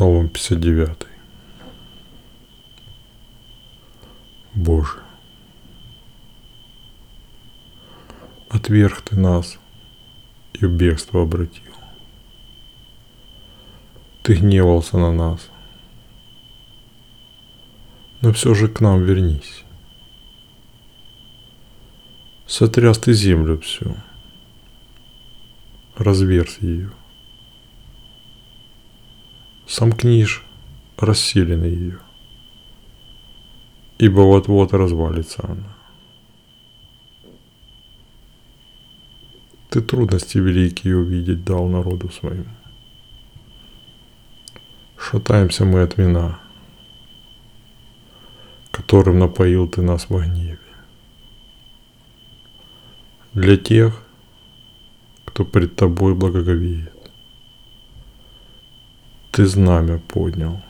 Псалом 59. Боже, отверг Ты нас и в бегство обратил. Ты гневался на нас, но все же к нам вернись. Сотряс Ты землю всю, разверз ее – сомкнишь расселены ее, ибо вот-вот развалится она. Ты трудности великие увидеть дал народу своему. Шатаемся мы от вина, которым напоил ты нас в гневе. Для тех, кто пред тобой благоговеет ты знамя поднял,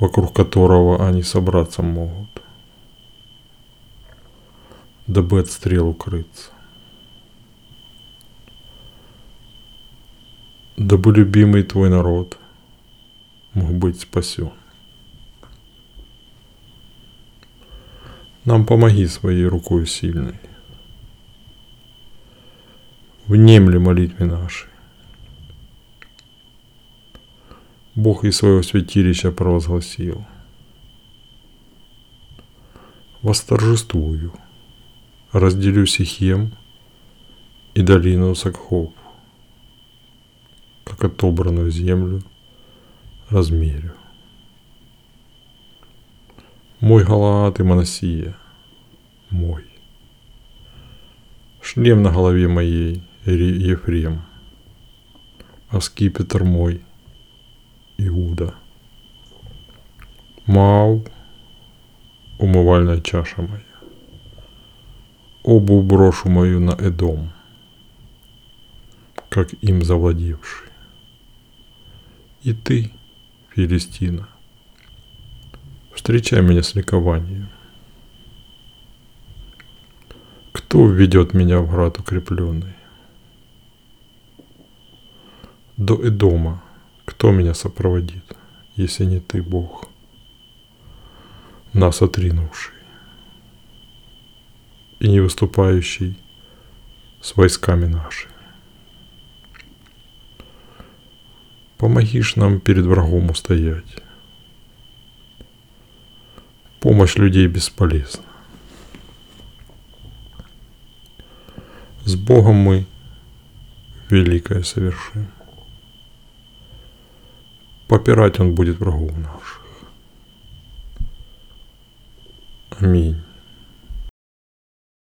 вокруг которого они собраться могут, дабы от стрел укрыться. Дабы любимый твой народ мог быть спасен. Нам помоги своей рукой сильной. Внемли молитве нашей. Бог из своего святилища провозгласил. Восторжествую, разделю Сихем и долину Сакхоп, как отобранную землю размерю. Мой Галаат и Моносия, мой. Шлем на голове моей, Ефрем, а скипетр мой – Иуда. Мау, умывальная чаша моя. Обу брошу мою на Эдом, как им завладевший. И ты, Филистина, встречай меня с ликованием. Кто введет меня в град укрепленный? До Эдома – кто меня сопроводит, если не ты, Бог, нас отринувший и не выступающий с войсками нашими? Помогишь нам перед врагом устоять. Помощь людей бесполезна. С Богом мы великое совершим попирать он будет врагов наших. Аминь.